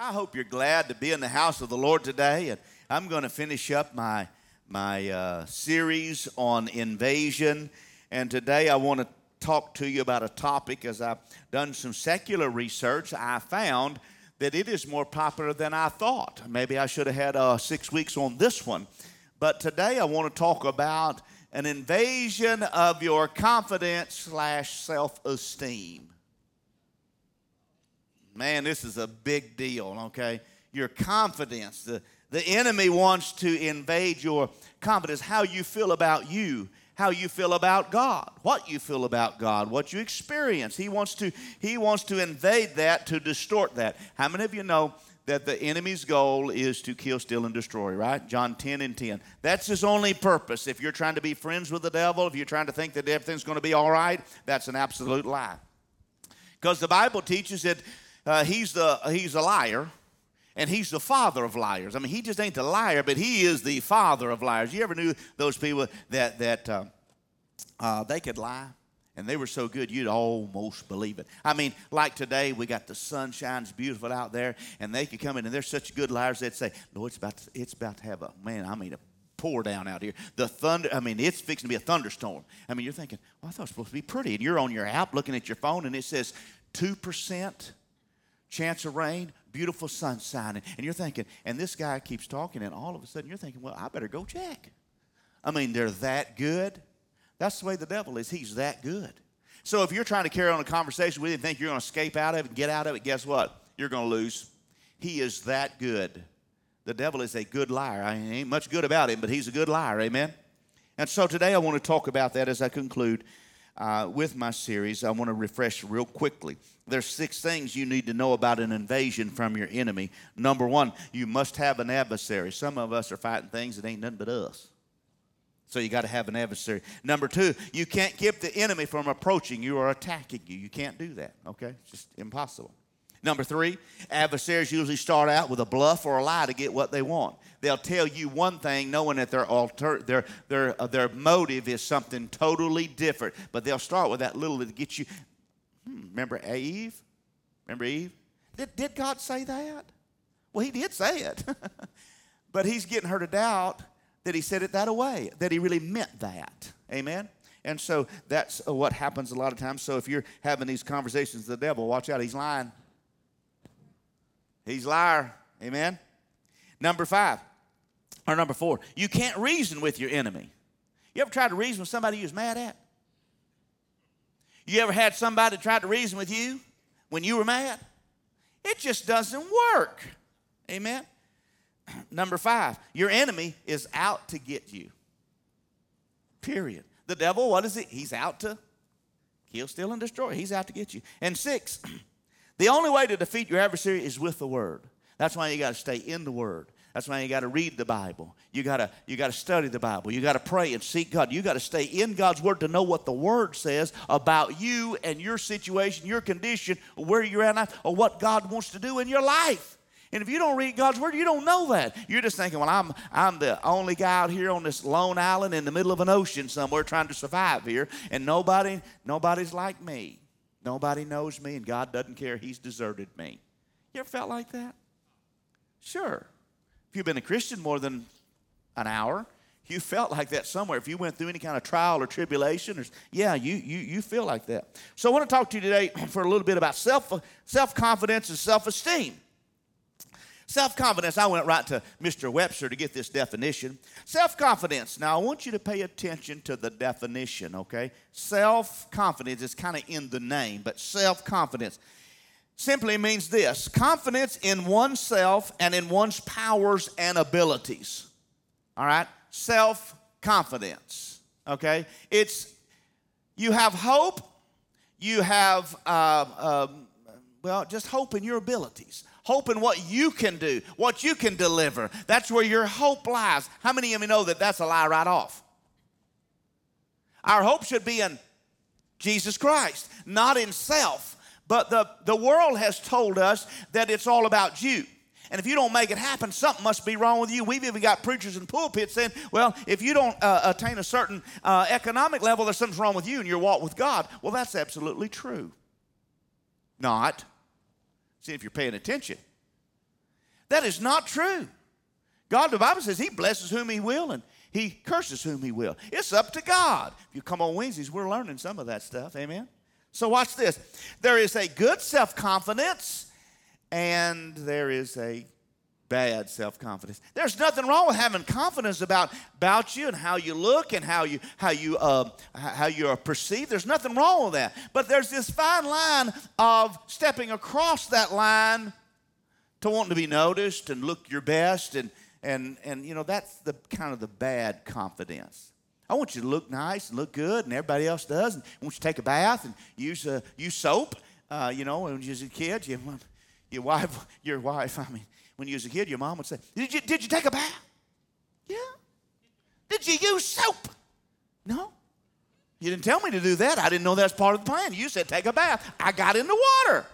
I hope you're glad to be in the house of the Lord today. And I'm going to finish up my, my uh, series on invasion. And today I want to talk to you about a topic. As I've done some secular research, I found that it is more popular than I thought. Maybe I should have had uh, six weeks on this one. But today I want to talk about an invasion of your confidence slash self esteem. Man, this is a big deal, okay? Your confidence. The, the enemy wants to invade your confidence, how you feel about you, how you feel about God, what you feel about God, what you experience. He wants to, he wants to invade that, to distort that. How many of you know that the enemy's goal is to kill, steal, and destroy, right? John 10 and 10. That's his only purpose. If you're trying to be friends with the devil, if you're trying to think that everything's going to be all right, that's an absolute lie. Because the Bible teaches that uh, he's, the, he's a liar and he's the father of liars. I mean, he just ain't the liar, but he is the father of liars. You ever knew those people that, that uh, uh, they could lie? And they were so good, you'd almost believe it. I mean, like today, we got the sunshine, it's beautiful out there, and they could come in, and they're such good liars, they'd say, No, it's about to, it's about to have a, man, I mean, a pour down out here. The thunder, I mean, it's fixing to be a thunderstorm. I mean, you're thinking, well, I thought it was supposed to be pretty. And you're on your app looking at your phone, and it says 2% chance of rain, beautiful sun shining. And you're thinking, and this guy keeps talking, and all of a sudden you're thinking, well, I better go check. I mean, they're that good. That's the way the devil is. He's that good. So if you're trying to carry on a conversation with him, think you're going to escape out of it get out of it, guess what? You're going to lose. He is that good. The devil is a good liar. I ain't much good about him, but he's a good liar. Amen. And so today I want to talk about that as I conclude uh, with my series. I want to refresh real quickly. There's six things you need to know about an invasion from your enemy. Number one, you must have an adversary. Some of us are fighting things that ain't nothing but us. So you got to have an adversary. Number two, you can't keep the enemy from approaching you or attacking you. You can't do that, okay? It's just impossible. Number three, adversaries usually start out with a bluff or a lie to get what they want. They'll tell you one thing, knowing that their alter, their their uh, their motive is something totally different. But they'll start with that little to get you. Remember Eve? Remember Eve? Did, did God say that? Well, He did say it. but He's getting her to doubt that He said it that way, that He really meant that. Amen? And so that's uh, what happens a lot of times. So if you're having these conversations with the devil, watch out, he's lying. He's liar. Amen? Number five, or number four, you can't reason with your enemy. You ever tried to reason with somebody you was mad at? You ever had somebody try to reason with you when you were mad? It just doesn't work. Amen. Number five, your enemy is out to get you. Period. The devil, what is he? He's out to kill, steal, and destroy. He's out to get you. And six, the only way to defeat your adversary is with the word. That's why you got to stay in the word. That's why you got to read the Bible. You got to you got to study the Bible. You got to pray and seek God. You got to stay in God's word to know what the word says about you and your situation, your condition, where you're at, or what God wants to do in your life. And if you don't read God's word, you don't know that. You're just thinking, well, I'm, I'm the only guy out here on this lone island in the middle of an ocean somewhere trying to survive here, and nobody, nobody's like me. Nobody knows me, and God doesn't care. He's deserted me. You ever felt like that? Sure. If you've been a Christian more than an hour, you felt like that somewhere. If you went through any kind of trial or tribulation, or, yeah, you, you, you feel like that. So I want to talk to you today for a little bit about self, uh, self-confidence and self-esteem. Self-confidence, I went right to Mr. Webster to get this definition. Self-confidence. Now I want you to pay attention to the definition, okay? Self-confidence is kind of in the name, but self-confidence simply means this confidence in oneself and in one's powers and abilities. All right? Self confidence. Okay? It's, you have hope, you have, uh, um, well, just hope in your abilities. Hope in what you can do, what you can deliver. That's where your hope lies. How many of you know that that's a lie right off? Our hope should be in Jesus Christ, not in self. But the, the world has told us that it's all about you. And if you don't make it happen, something must be wrong with you. We've even got preachers in pulpits saying, well, if you don't uh, attain a certain uh, economic level, there's something wrong with you in your walk with God. Well, that's absolutely true. Not. See, if you're paying attention, That is not true. God, the Bible says He blesses whom He will and He curses whom He will. It's up to God. If you come on Wednesdays, we're learning some of that stuff. Amen. So watch this. There is a good self confidence and there is a bad self-confidence. There's nothing wrong with having confidence about about you and how you look and how you how you uh, how you are perceived. There's nothing wrong with that. But there's this fine line of stepping across that line to wanting to be noticed and look your best and and and you know that's the kind of the bad confidence I want you to look nice and look good, and everybody else does. And I want you to take a bath and use uh, use soap. Uh, you know, when you was a kid, you, your wife, your wife, I mean, when you was a kid, your mom would say, Did you, did you take a bath? Yeah. Did you use soap? No. You didn't tell me to do that. I didn't know that's part of the plan. You said take a bath. I got in the water.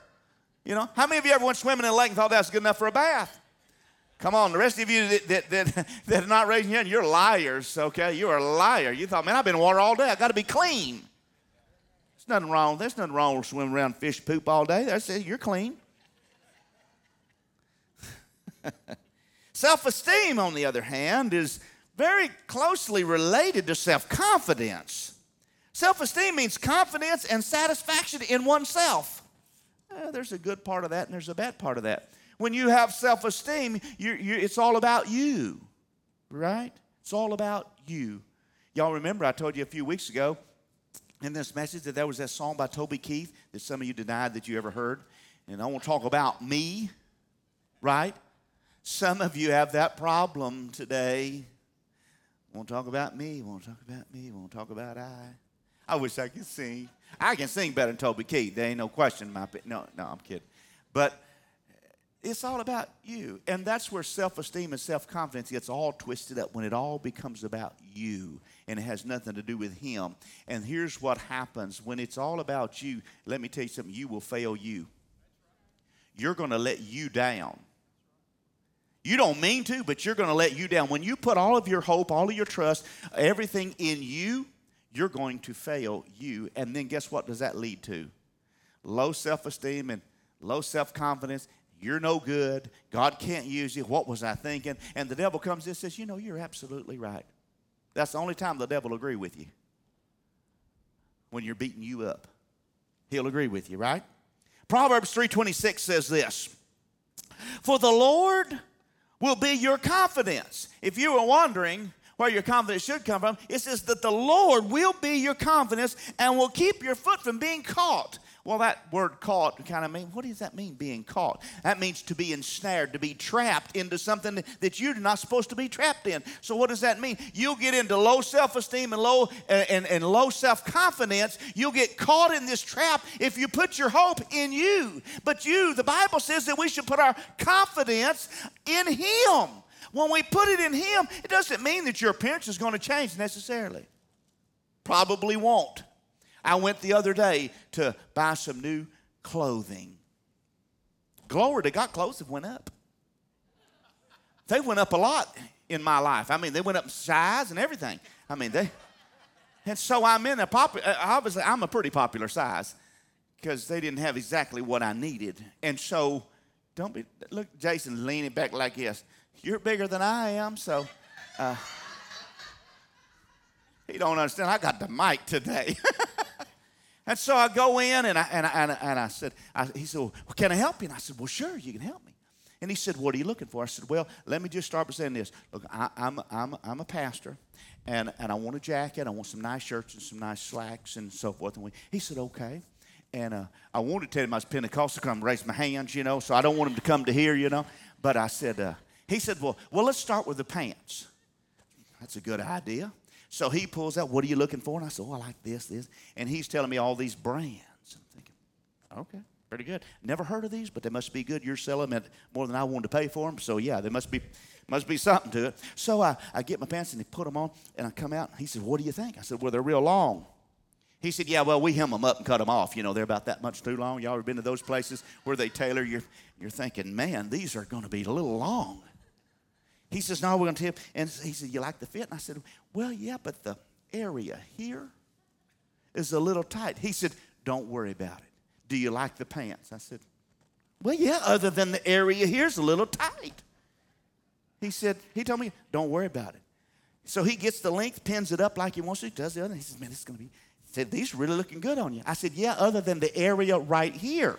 You know, how many of you ever went swimming in a lake and thought that's good enough for a bath? Come on, the rest of you that, that, that, that are not raising your hand, you're liars, okay? You're a liar. You thought, man, I've been in water all day. I got to be clean. There's nothing wrong. There's nothing wrong with swimming around fish poop all day. That's it. You're clean. self esteem, on the other hand, is very closely related to self confidence. Self esteem means confidence and satisfaction in oneself. Uh, there's a good part of that and there's a bad part of that. When you have self esteem, it's all about you, right? It's all about you. Y'all remember I told you a few weeks ago in this message that there was that song by Toby Keith that some of you denied that you ever heard. And I want to talk about me, right? Some of you have that problem today. Won't talk about me, won't talk about me, won't talk about I. I wish I could sing. I can sing better than Toby Keith. There ain't no question. My no, no, I'm kidding. But it's all about you. And that's where self esteem and self confidence gets all twisted up when it all becomes about you and it has nothing to do with Him. And here's what happens when it's all about you. Let me tell you something you will fail you. You're going to let you down. You don't mean to, but you're going to let you down. When you put all of your hope, all of your trust, everything in you, you're going to fail you. And then guess what does that lead to? Low self esteem and low self confidence. You're no good. God can't use you. What was I thinking? And the devil comes and says, You know, you're absolutely right. That's the only time the devil will agree with you. When you're beating you up. He'll agree with you, right? Proverbs 3:26 says this. For the Lord will be your confidence. If you were wondering where your confidence should come from, it says that the Lord will be your confidence and will keep your foot from being caught. Well, that word caught kind of mean, what does that mean, being caught? That means to be ensnared, to be trapped into something that you're not supposed to be trapped in. So, what does that mean? You'll get into low self esteem and low, and, and low self confidence. You'll get caught in this trap if you put your hope in you. But you, the Bible says that we should put our confidence in Him. When we put it in Him, it doesn't mean that your appearance is going to change necessarily. Probably won't. I went the other day to buy some new clothing. Glory to God, clothes have went up. They went up a lot in my life. I mean, they went up in size and everything. I mean, they. And so I'm in a popular. Uh, obviously, I'm a pretty popular size because they didn't have exactly what I needed. And so, don't be. Look, Jason leaning back like this. You're bigger than I am, so. Uh, he don't understand. I got the mic today. And so I go in and I, and I, and I, and I said, I, he said, well, can I help you? And I said, well, sure, you can help me. And he said, what are you looking for? I said, well, let me just start by saying this. Look, I, am I'm, I'm, I'm a pastor, and, and I want a jacket. I want some nice shirts and some nice slacks and so forth. And we, he said, okay. And uh, I wanted to tell him I was Pentecostal, come raise my hands, you know, so I don't want him to come to here, you know. But I said, uh, he said, well, well, let's start with the pants. That's a good idea. So he pulls out, What are you looking for? And I said, Oh, I like this, this. And he's telling me all these brands. I'm thinking, Okay, pretty good. Never heard of these, but they must be good. You're selling them at more than I wanted to pay for them. So yeah, there must be must be something to it. So I, I get my pants and they put them on, and I come out. He said, What do you think? I said, Well, they're real long. He said, Yeah, well, we hem them up and cut them off. You know, they're about that much too long. Y'all ever been to those places where they tailor? You're, you're thinking, Man, these are going to be a little long. He says, No, we're going to tip. And he said, You like the fit? And I said, Well, yeah, but the area here is a little tight. He said, Don't worry about it. Do you like the pants? I said, Well, yeah, other than the area here's a little tight. He said, he told me, don't worry about it. So he gets the length, pins it up like he wants to, does the other. He says, man, this is going to be, he said, these really looking good on you. I said, yeah, other than the area right here.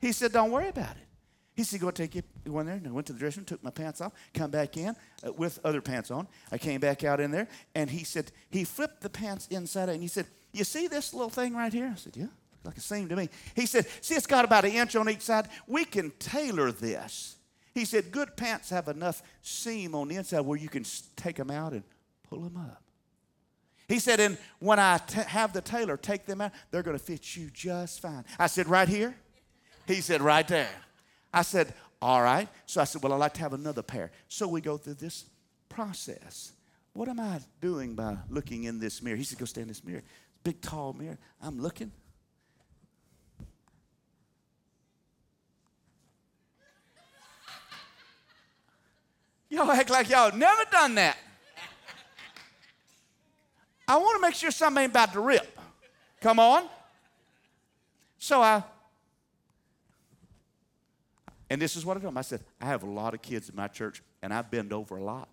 He said, don't worry about it. He said, go take you. He went there and I went to the dressing room, took my pants off, come back in uh, with other pants on. I came back out in there and he said, he flipped the pants inside out and he said, you see this little thing right here? I said, yeah, like a seam to me. He said, see, it's got about an inch on each side. We can tailor this. He said, good pants have enough seam on the inside where you can take them out and pull them up. He said, and when I t- have the tailor take them out, they're going to fit you just fine. I said, right here? He said, right there. I said, all right. So I said, well, I'd like to have another pair. So we go through this process. What am I doing by looking in this mirror? He said, go stand in this mirror. Big, tall mirror. I'm looking. Y'all act like y'all never done that. I want to make sure something ain't about to rip. Come on. So I, and this is what I told him. I said, I have a lot of kids in my church, and I bend over a lot.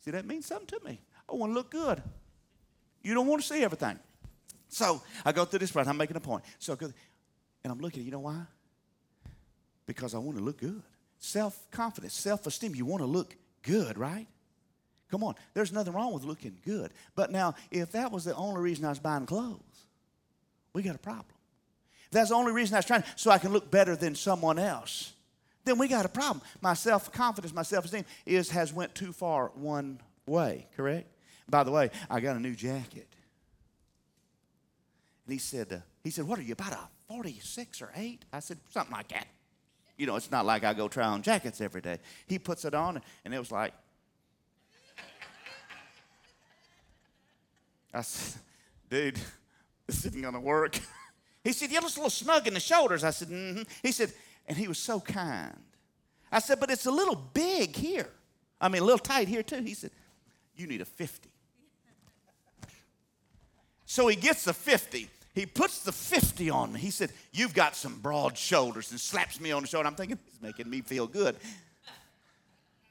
See, that means something to me. I want to look good. You don't want to see everything. So I go through this process. I'm making a point. So and I'm looking. You know why? Because I want to look good. Self confidence, self esteem. You want to look good, right? Come on, there's nothing wrong with looking good. But now, if that was the only reason I was buying clothes, we got a problem. That's the only reason I was trying, so I can look better than someone else, then we got a problem. My self confidence, my self esteem is has went too far one way. Correct. By the way, I got a new jacket, and he said, uh, he said, what are you about a forty six or eight? I said something like that. You know, it's not like I go try on jackets every day. He puts it on, and it was like, I said, dude, this isn't going to work. He said, you're just a little snug in the shoulders. I said, mm-hmm. He said, and he was so kind. I said, but it's a little big here. I mean, a little tight here too. He said, you need a 50. So he gets the 50 he puts the 50 on me. He said, You've got some broad shoulders, and slaps me on the shoulder. I'm thinking, He's making me feel good.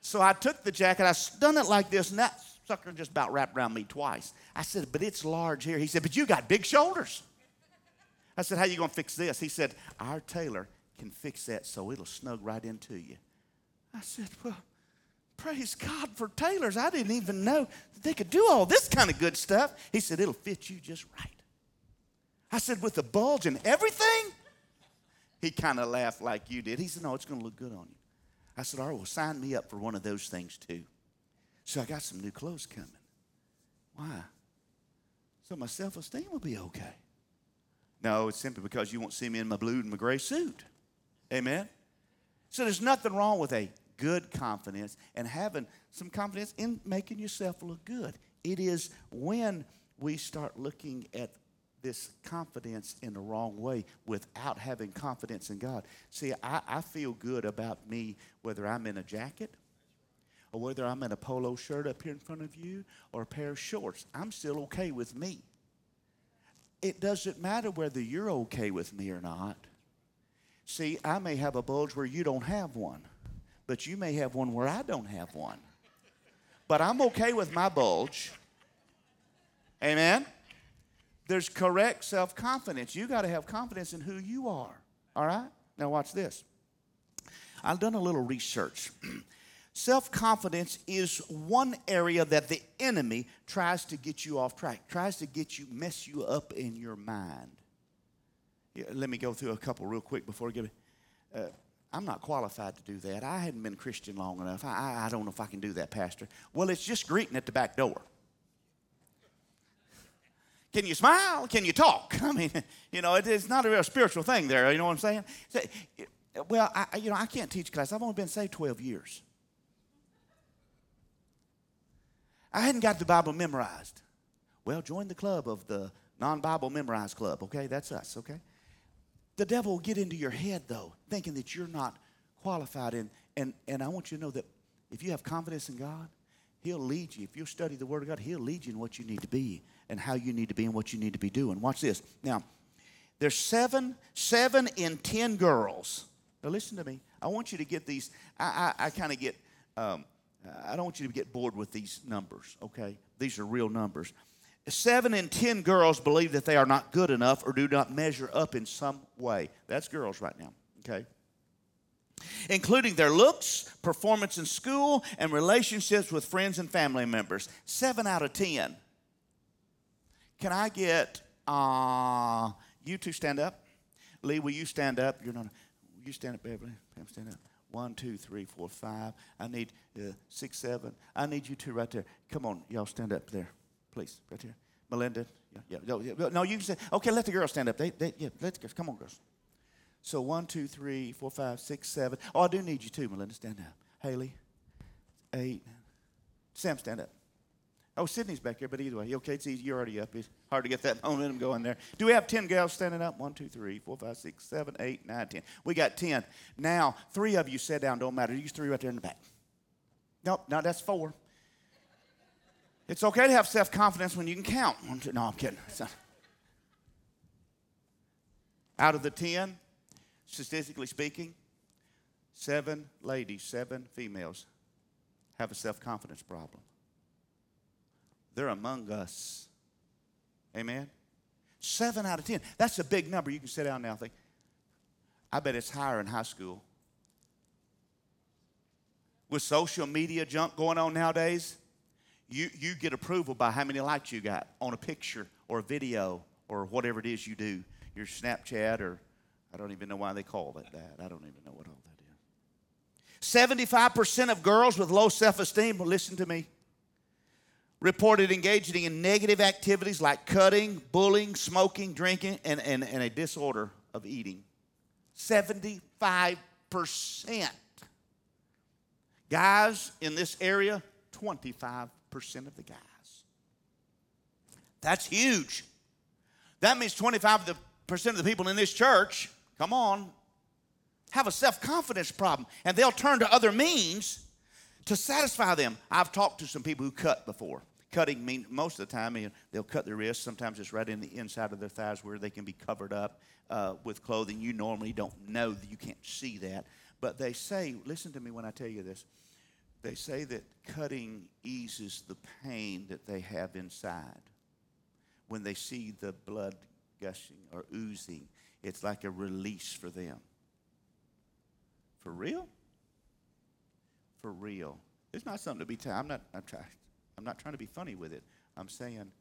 So I took the jacket, I done it like this, and that sucker just about wrapped around me twice. I said, But it's large here. He said, But you got big shoulders. I said, How you gonna fix this? He said, Our tailor can fix that so it'll snug right into you. I said, Well, praise God for tailors. I didn't even know that they could do all this kind of good stuff. He said, It'll fit you just right. I said, with the bulge and everything? He kind of laughed like you did. He said, no, it's going to look good on you. I said, all right, well, sign me up for one of those things too. So I got some new clothes coming. Why? So my self esteem will be okay. No, it's simply because you won't see me in my blue and my gray suit. Amen? So there's nothing wrong with a good confidence and having some confidence in making yourself look good. It is when we start looking at this confidence in the wrong way without having confidence in God. See, I, I feel good about me whether I'm in a jacket or whether I'm in a polo shirt up here in front of you or a pair of shorts. I'm still okay with me. It doesn't matter whether you're okay with me or not. See, I may have a bulge where you don't have one, but you may have one where I don't have one. But I'm okay with my bulge. Amen? There's correct self confidence. You got to have confidence in who you are. All right? Now, watch this. I've done a little research. Self confidence is one area that the enemy tries to get you off track, tries to get you, mess you up in your mind. Let me go through a couple real quick before I give it. Uh, I'm not qualified to do that. I hadn't been Christian long enough. I, I, don't know if I can do that, Pastor. Well, it's just greeting at the back door. Can you smile? Can you talk? I mean, you know, it, it's not a real spiritual thing there. You know what I'm saying? Well, I, you know, I can't teach class. I've only been saved 12 years. I hadn't got the Bible memorized. Well, join the club of the non Bible memorized club, okay? That's us, okay? The devil will get into your head, though, thinking that you're not qualified. And, and, and I want you to know that if you have confidence in God, He'll lead you. If you'll study the Word of God, He'll lead you in what you need to be and how you need to be and what you need to be doing. Watch this. Now, there's seven, seven in ten girls. Now listen to me. I want you to get these. I, I, I kind of get Um, I don't want you to get bored with these numbers, okay? These are real numbers. Seven in ten girls believe that they are not good enough or do not measure up in some way. That's girls right now, okay? Including their looks, performance in school, and relationships with friends and family members. Seven out of ten. Can I get, uh, you two stand up? Lee, will you stand up? You're not, you stand up, Beverly? Pam, stand up. One, two, three, four, five. I need uh, six, seven. I need you two right there. Come on, y'all stand up there, please, right here. Melinda, yeah, yeah, yeah. No, you can say, okay, let the girls stand up. They, they, yeah, let's go. Come on, girls. So one, two, three, four, five, six, seven. Oh, I do need you too, Melinda. Stand up. Haley, eight. Sam, stand up. Oh, Sydney's back here, but either way, okay, it's easy. You're already up. It's hard to get that momentum going there. Do we have 10 gals standing up? One, two, three, four, five, six, seven, eight, nine, ten. We got 10. Now, three of you sit down, don't matter. You three right there in the back. Nope, no, that's four. It's okay to have self confidence when you can count. No, I'm kidding. Out of the 10, statistically speaking, seven ladies, seven females have a self confidence problem. They're among us. Amen? Seven out of ten. That's a big number. You can sit down now and think, I bet it's higher in high school. With social media junk going on nowadays, you, you get approval by how many likes you got on a picture or a video or whatever it is you do. Your Snapchat or I don't even know why they call it that. I don't even know what all that is. 75% of girls with low self esteem, listen to me, reported engaging in negative activities like cutting, bullying, smoking, drinking, and, and, and a disorder of eating. 75%. Guys in this area, 25% of the guys. That's huge. That means 25% of the people in this church, come on, have a self confidence problem. And they'll turn to other means to satisfy them. I've talked to some people who cut before. Cutting means most of the time they'll cut their wrists. Sometimes it's right in the inside of their thighs where they can be covered up uh, with clothing. You normally don't know you can't see that, but they say, listen to me when I tell you this. They say that cutting eases the pain that they have inside. When they see the blood gushing or oozing, it's like a release for them. For real? For real. It's not something to be. T- I'm not. I'm trying. I'm not trying to be funny with it. I'm saying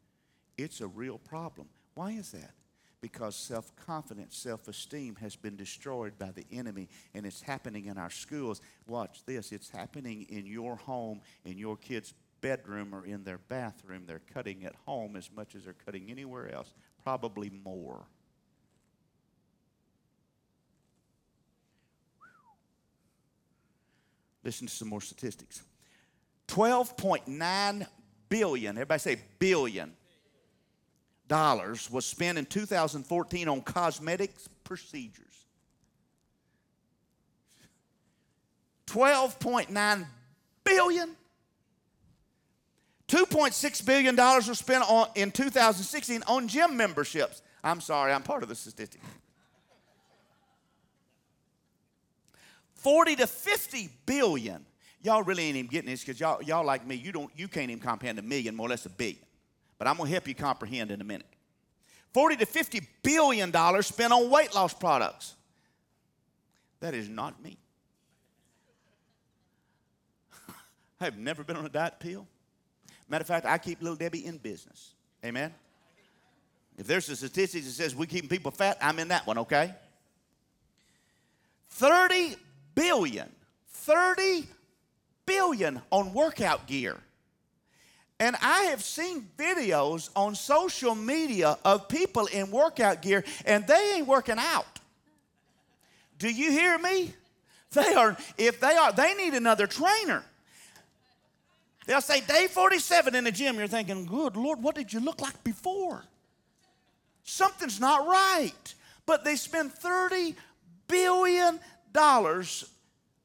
it's a real problem. Why is that? Because self confidence, self esteem has been destroyed by the enemy, and it's happening in our schools. Watch this it's happening in your home, in your kids' bedroom, or in their bathroom. They're cutting at home as much as they're cutting anywhere else, probably more. Listen to some more statistics. 12.9 billion, everybody say billion, dollars was spent in 2014 on cosmetics procedures. 12.9 billion. 2.6 billion dollars was spent on, in 2016 on gym memberships. I'm sorry, I'm part of the statistic. 40 to 50 billion Y'all really ain't even getting this because y'all, y'all like me, you, don't, you can't even comprehend a million, more or less a billion. But I'm going to help you comprehend in a minute. 40 to 50 billion dollars spent on weight loss products. That is not me. I have never been on a diet pill. Matter of fact, I keep little Debbie in business. Amen. If there's a statistic that says we keep people fat, I'm in that one, okay? 30 billion. 30 billion on workout gear. And I have seen videos on social media of people in workout gear and they ain't working out. Do you hear me? They are, if they are, they need another trainer. They'll say, day 47 in the gym. You're thinking, good Lord, what did you look like before? Something's not right. But they spend $30 billion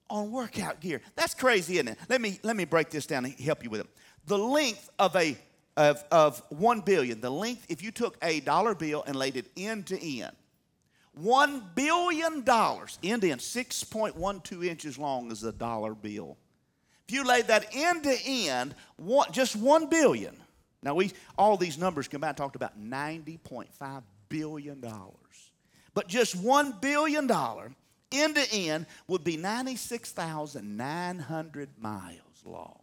on workout gear. That's crazy, isn't it? Let me, let me break this down and help you with it. The length of a of, of one billion, the length, if you took a dollar bill and laid it end to end, one billion dollars, end to end, 6.12 inches long is a dollar bill. If you laid that end to end, one, just one billion. Now we all these numbers combined talked about ninety point five billion dollars, but just one billion dollar end to end would be ninety six thousand nine hundred miles long.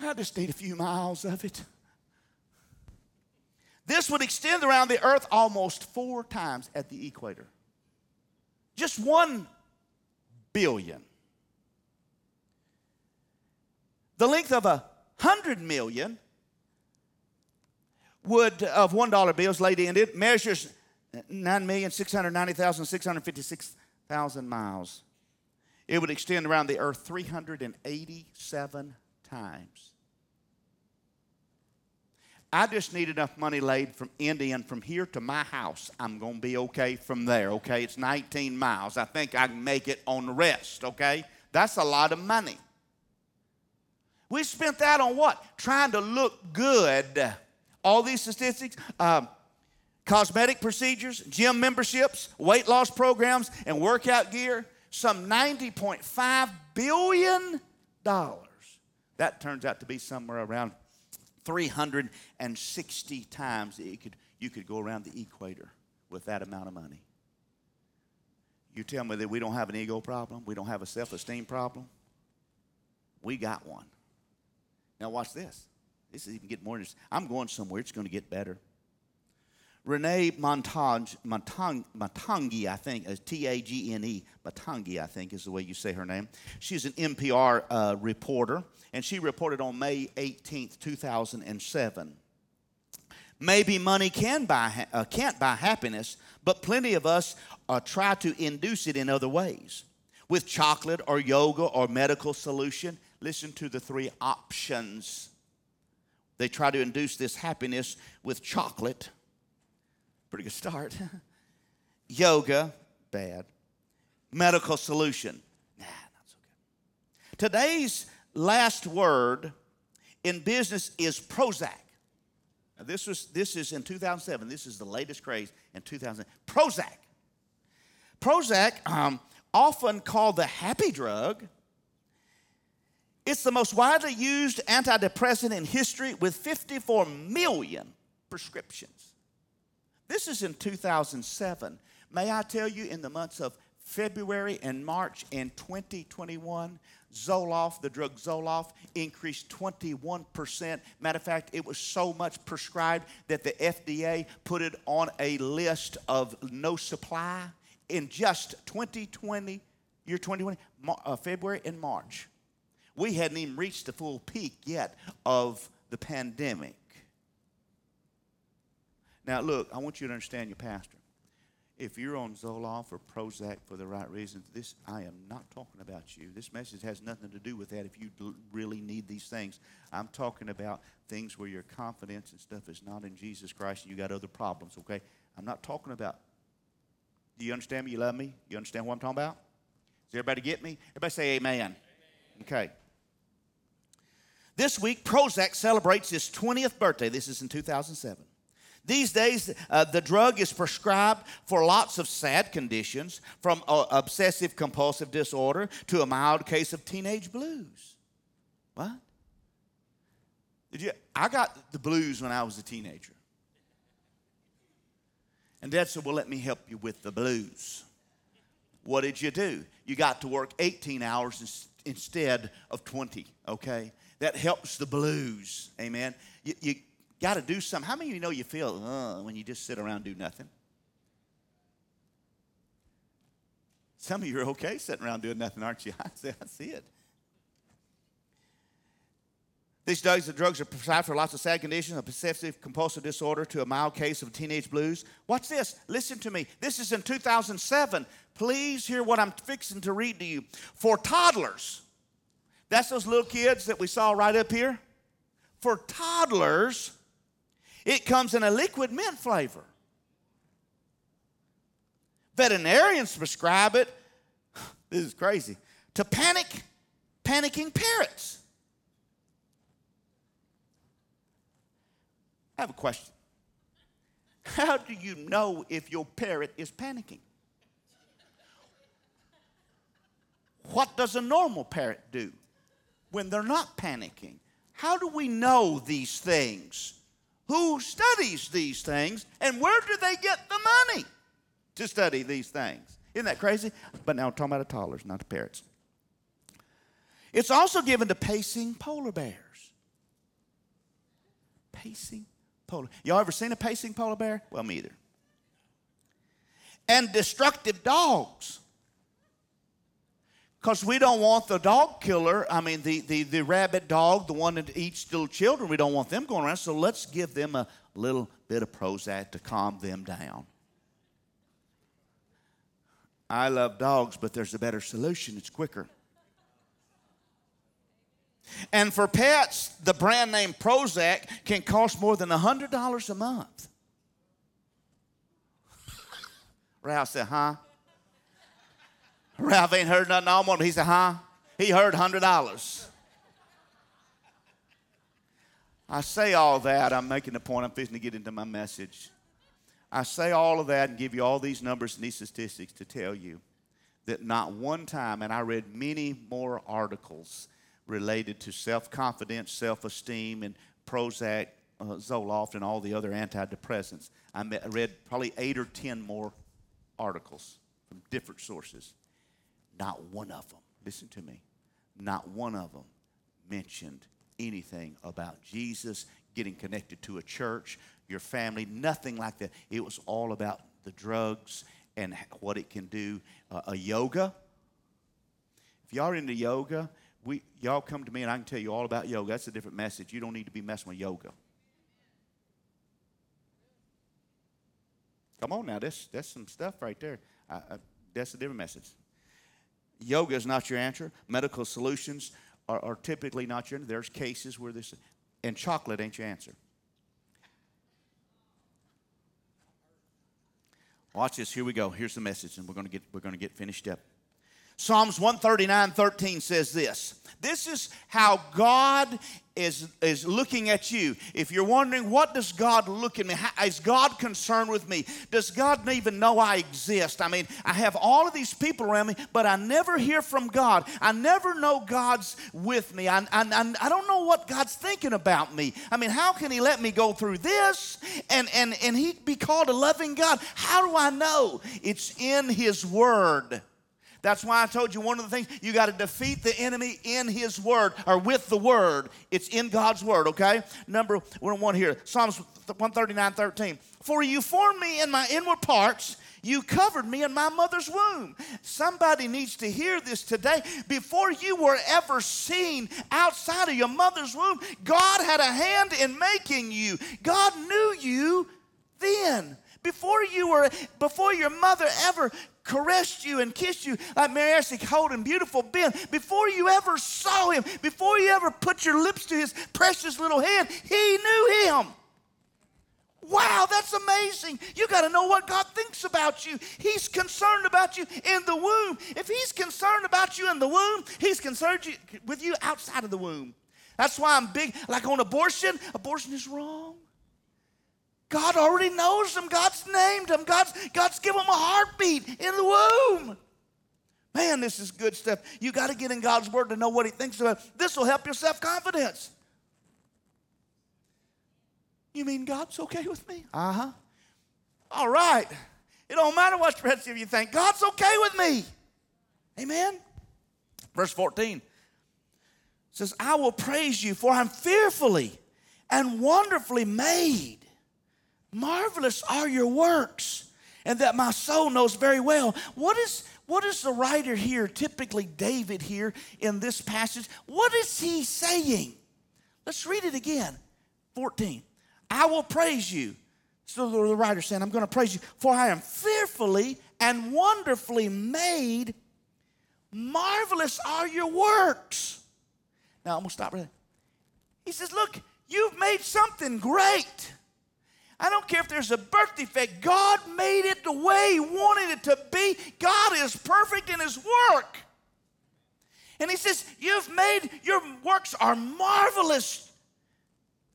I just need a few miles of it. This would extend around the earth almost four times at the equator. Just one billion. The length of a hundred million would of one dollar bills laid in it measures nine million six hundred ninety thousand six hundred fifty six thousand miles. It would extend around the earth 387 times. I just need enough money laid from Indian from here to my house. I'm going to be okay from there, okay? It's 19 miles. I think I can make it on the rest, okay? That's a lot of money. We spent that on what? Trying to look good. All these statistics, um, cosmetic procedures, gym memberships, weight loss programs, and workout gear, some $90.5 billion. That turns out to be somewhere around 360 times you could, you could go around the equator with that amount of money. You tell me that we don't have an ego problem, we don't have a self esteem problem. We got one. Now, watch this. This is even getting more interesting. I'm going somewhere, it's going to get better. Renee Montage, Montang, I think, T A G N E, Motangi, I think is the way you say her name. She's an NPR uh, reporter, and she reported on May 18th, 2007. Maybe money can buy, uh, can't buy happiness, but plenty of us uh, try to induce it in other ways. With chocolate or yoga or medical solution, listen to the three options. They try to induce this happiness with chocolate Pretty good start. Yoga, bad. Medical solution, nah, not so good. Today's last word in business is Prozac. Now this was this is in 2007. This is the latest craze in 2000. Prozac. Prozac, um, often called the happy drug, it's the most widely used antidepressant in history with 54 million prescriptions. This is in 2007. May I tell you, in the months of February and March in 2021, Zoloft, the drug Zoloft, increased 21%. Matter of fact, it was so much prescribed that the FDA put it on a list of no supply in just 2020, year 2020, uh, February and March. We hadn't even reached the full peak yet of the pandemic. Now, look, I want you to understand your pastor. If you're on Zoloft or Prozac for the right reasons, this I am not talking about you. This message has nothing to do with that. If you really need these things, I'm talking about things where your confidence and stuff is not in Jesus Christ and you got other problems. Okay, I'm not talking about. Do you understand me? You love me? You understand what I'm talking about? Does everybody get me? Everybody say Amen. amen. Okay. This week, Prozac celebrates its 20th birthday. This is in 2007. These days, uh, the drug is prescribed for lots of sad conditions, from uh, obsessive compulsive disorder to a mild case of teenage blues. What? Did you? I got the blues when I was a teenager. And Dad said, Well, let me help you with the blues. What did you do? You got to work 18 hours instead of 20, okay? That helps the blues, amen? You, you, got to do something. How many of you know you feel uh, when you just sit around do nothing? Some of you are okay sitting around doing nothing, aren't you? I see, I see it. These drugs, the drugs are prescribed for lots of sad conditions, a possessive compulsive disorder to a mild case of teenage blues. Watch this. Listen to me. This is in 2007. Please hear what I'm fixing to read to you. For toddlers, that's those little kids that we saw right up here. For toddlers, it comes in a liquid mint flavor. Veterinarians prescribe it, this is crazy, to panic, panicking parrots. I have a question. How do you know if your parrot is panicking? what does a normal parrot do when they're not panicking? How do we know these things? Who studies these things? And where do they get the money to study these things? Isn't that crazy? But now I'm talking about the toddlers, not the parents. It's also given to pacing polar bears. Pacing polar. Y'all ever seen a pacing polar bear? Well, me either. And destructive dogs. Because we don't want the dog killer, I mean, the, the, the rabbit dog, the one that eats little children, we don't want them going around. So let's give them a little bit of Prozac to calm them down. I love dogs, but there's a better solution. It's quicker. And for pets, the brand name Prozac can cost more than $100 a month. Ralph said, huh? Ralph ain't heard nothing all morning. He said, huh? He heard $100. I say all that. I'm making the point. I'm fixing to get into my message. I say all of that and give you all these numbers and these statistics to tell you that not one time, and I read many more articles related to self confidence, self esteem, and Prozac, uh, Zoloft, and all the other antidepressants. I read probably eight or ten more articles from different sources. Not one of them, listen to me, not one of them mentioned anything about Jesus, getting connected to a church, your family, nothing like that. It was all about the drugs and what it can do. Uh, a yoga. If y'all are into yoga, we, y'all come to me and I can tell you all about yoga. That's a different message. You don't need to be messing with yoga. Come on now, that's, that's some stuff right there. I, I, that's a different message. Yoga is not your answer. Medical solutions are, are typically not your answer. There's cases where this, and chocolate ain't your answer. Watch this. Here we go. Here's the message, and we're going to get we're going to get finished up. Psalms 139 13 says this. This is how God is, is looking at you. If you're wondering, what does God look at me? How, is God concerned with me? Does God even know I exist? I mean, I have all of these people around me, but I never hear from God. I never know God's with me. I, I, I don't know what God's thinking about me. I mean, how can He let me go through this and, and, and He be called a loving God? How do I know? It's in His Word. That's why I told you one of the things you got to defeat the enemy in his word or with the word. It's in God's word, okay? Number one here Psalms 139 13. For you formed me in my inward parts. You covered me in my mother's womb. Somebody needs to hear this today. Before you were ever seen outside of your mother's womb, God had a hand in making you. God knew you then before you were before your mother ever caressed you and kissed you like Mary Ashley holding beautiful Ben, before you ever saw him, before you ever put your lips to his precious little hand, he knew him. Wow, that's amazing. You got to know what God thinks about you. He's concerned about you in the womb. If He's concerned about you in the womb, He's concerned with you outside of the womb. That's why I'm big, like on abortion, abortion is wrong. God already knows them. God's named them. God's, God's given them a heartbeat in the womb. Man, this is good stuff. You got to get in God's word to know what He thinks about. This will help your self confidence. You mean God's okay with me? Uh huh. All right. It don't matter what the rest of you think. God's okay with me. Amen. Verse 14 says, I will praise you, for I'm fearfully and wonderfully made. Marvelous are your works, and that my soul knows very well. What is what is the writer here, typically David here in this passage, what is he saying? Let's read it again. 14. I will praise you. So the writer saying, I'm going to praise you, for I am fearfully and wonderfully made. Marvelous are your works. Now I'm going to stop right there. He says, Look, you've made something great. Care if there's a birth defect. God made it the way He wanted it to be. God is perfect in His work. And He says, You've made, your works are marvelous.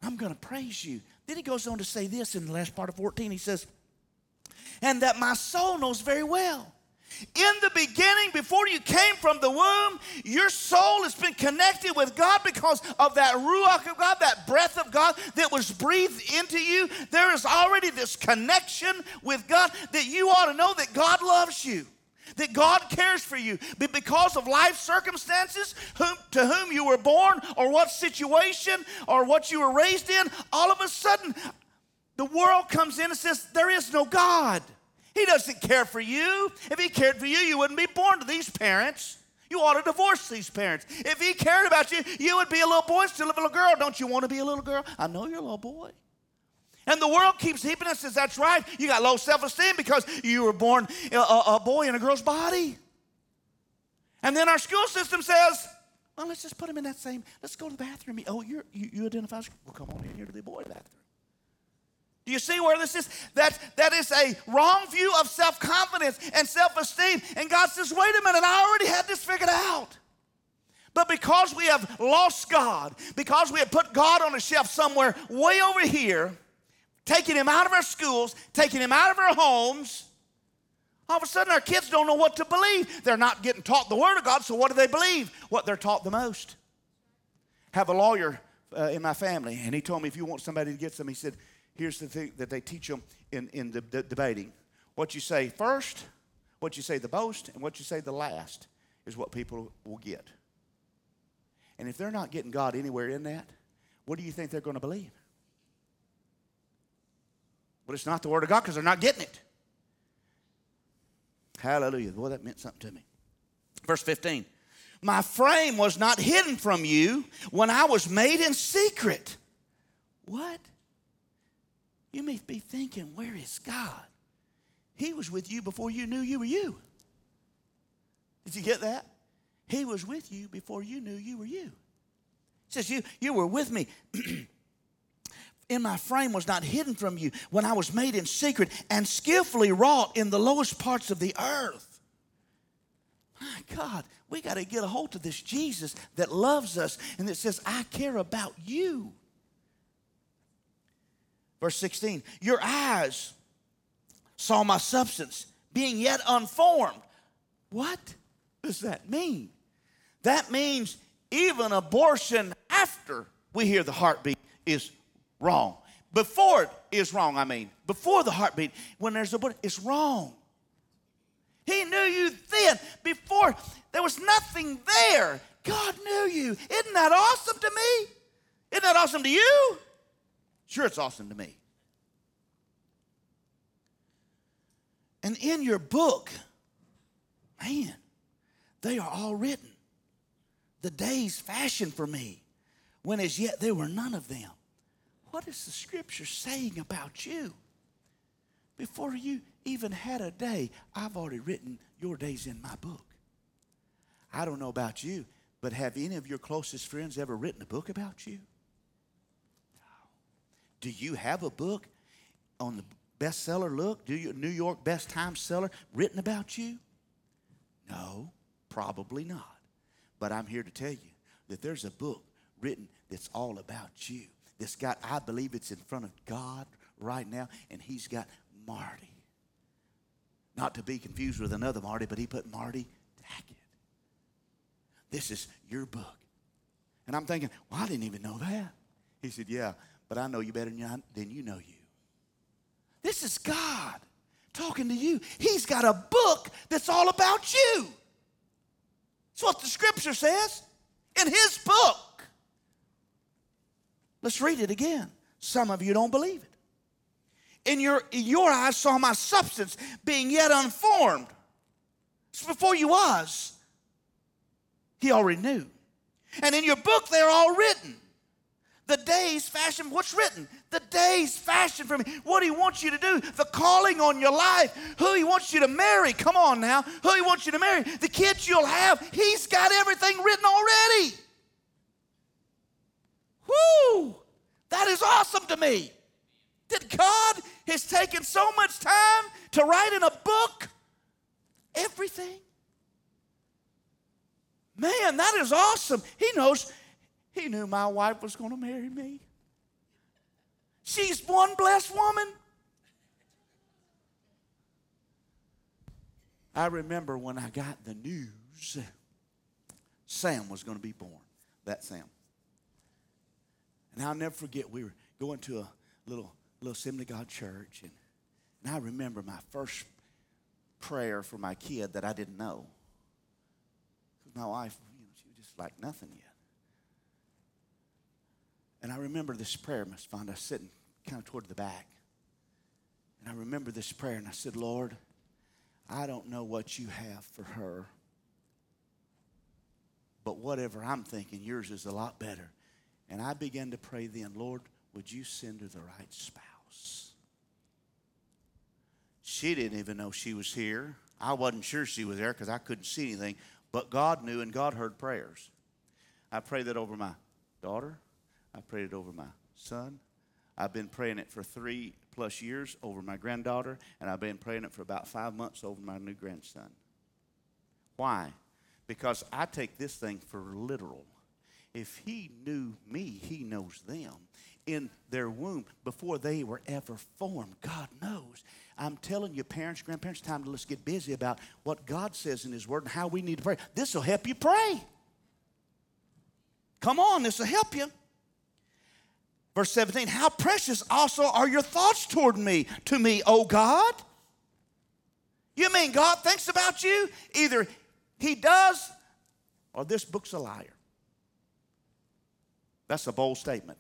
I'm going to praise you. Then He goes on to say this in the last part of 14. He says, And that my soul knows very well. In the beginning, before you came from the womb, your soul has been connected with God because of that Ruach of God, that breath of God that was breathed into you. There is already this connection with God that you ought to know that God loves you that God cares for you. But because of life circumstances, whom, to whom you were born, or what situation, or what you were raised in, all of a sudden, the world comes in and says, There is no God. He doesn't care for you. If He cared for you, you wouldn't be born to these parents. You ought to divorce these parents. If He cared about you, you would be a little boy of a little girl. Don't you want to be a little girl? I know you're a little boy. And the world keeps heaping us says, That's right. You got low self esteem because you were born a, a boy in a girl's body. And then our school system says, well, let's just put him in that same, let's go to the bathroom. Oh, you're, you, you identify as, well, come on in here to the boy bathroom. Do you see where this is? That, that is a wrong view of self confidence and self esteem. And God says, wait a minute, I already had this figured out. But because we have lost God, because we have put God on a shelf somewhere way over here, taking Him out of our schools, taking Him out of our homes, all of a sudden our kids don't know what to believe. They're not getting taught the Word of God, so what do they believe? What they're taught the most. Have a lawyer uh, in my family, and he told me if you want somebody to get some, he said, here's the thing that they teach them in, in the, the debating. What you say first, what you say the most, and what you say the last is what people will get. And if they're not getting God anywhere in that, what do you think they're going to believe? But it's not the Word of God because they're not getting it. Hallelujah. Boy, that meant something to me. Verse 15 My frame was not hidden from you when I was made in secret. What? You may be thinking, where is God? He was with you before you knew you were you. Did you get that? He was with you before you knew you were you. He says, You, you were with me. in my frame was not hidden from you when I was made in secret and skillfully wrought in the lowest parts of the earth. My God, we got to get a hold of this Jesus that loves us and that says, I care about you. Verse 16, your eyes saw my substance being yet unformed. What does that mean? That means even abortion after we hear the heartbeat is wrong. Before it is wrong, I mean. Before the heartbeat, when there's a it's wrong. He knew you then. Before there was nothing there. God knew you. Isn't that awesome to me? Isn't that awesome to you? Sure, it's awesome to me. And in your book, man, they are all written. The days fashioned for me, when as yet there were none of them. What is the scripture saying about you? Before you even had a day, I've already written your days in my book. I don't know about you, but have any of your closest friends ever written a book about you? Do you have a book on the bestseller look? Do you New York best time seller written about you? No, probably not. But I'm here to tell you that there's a book written that's all about you. That's got, I believe it's in front of God right now, and he's got Marty. Not to be confused with another Marty, but he put Marty Tackett. This is your book. And I'm thinking, well, I didn't even know that. He said, yeah, but I know you better than you know you. This is God talking to you. He's got a book that's all about you. That's what the scripture says in his book. Let's read it again. Some of you don't believe it. In your, in your eyes saw my substance being yet unformed. It's before you was. He already knew. And in your book, they're all written. The days fashioned, what's written? The days fashioned for me. What he wants you to do, the calling on your life, who he wants you to marry. Come on now. Who he wants you to marry, the kids you'll have. He's got everything written already. Whoo! That is awesome to me. That God has taken so much time to write in a book everything. Man, that is awesome. He knows he knew my wife was going to marry me. She's one blessed woman. I remember when I got the news Sam was going to be born. That Sam. And I'll never forget, we were going to a little, little Assembly God church, and, and I remember my first prayer for my kid that I didn't know. Because My wife, you know, she was just like nothing yet. And I remember this prayer, Miss Fonda, sitting kind of toward the back. And I remember this prayer, and I said, Lord, I don't know what you have for her, but whatever I'm thinking, yours is a lot better. And I began to pray then, Lord, would you send her the right spouse? She didn't even know she was here. I wasn't sure she was there because I couldn't see anything, but God knew and God heard prayers. I prayed that over my daughter. I prayed it over my son. I've been praying it for three plus years over my granddaughter, and I've been praying it for about five months over my new grandson. Why? Because I take this thing for literal. If he knew me, he knows them. In their womb, before they were ever formed, God knows. I'm telling you, parents, grandparents, time to let's get busy about what God says in His Word and how we need to pray. This will help you pray. Come on, this will help you. Verse 17, how precious also are your thoughts toward me, to me, O God. You mean God thinks about you? Either He does or this book's a liar. That's a bold statement.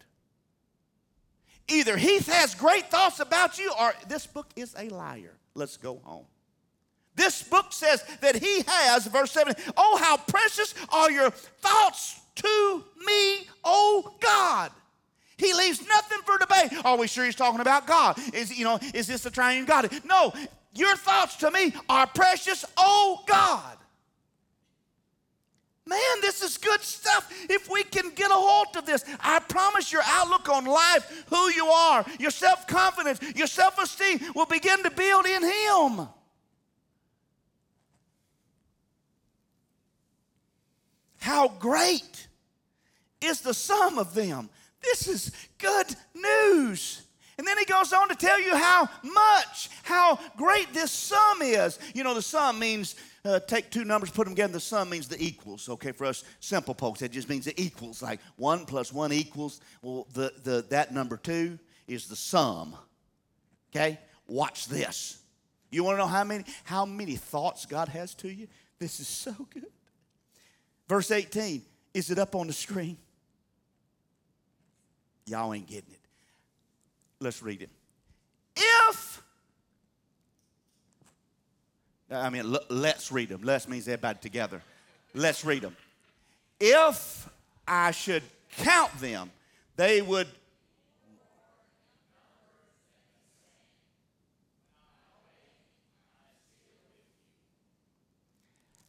Either He has great thoughts about you or this book is a liar. Let's go home. This book says that He has, verse 7, oh, how precious are your thoughts to me, O God. He leaves nothing for debate. Are we sure he's talking about God? Is you know, is this the triune God? No, your thoughts to me are precious, oh God. Man, this is good stuff. If we can get a hold of this, I promise your outlook on life, who you are, your self confidence, your self esteem will begin to build in Him. How great is the sum of them? This is good news. And then he goes on to tell you how much, how great this sum is. You know, the sum means uh, take two numbers, put them together. The sum means the equals. Okay, for us simple folks, that just means the equals. Like one plus one equals. Well, the, the that number two is the sum. Okay, watch this. You want to know how many how many thoughts God has to you? This is so good. Verse 18. Is it up on the screen? Y'all ain't getting it. Let's read it. If, I mean, let's read them. Let's means everybody together. Let's read them. If I should count them, they would.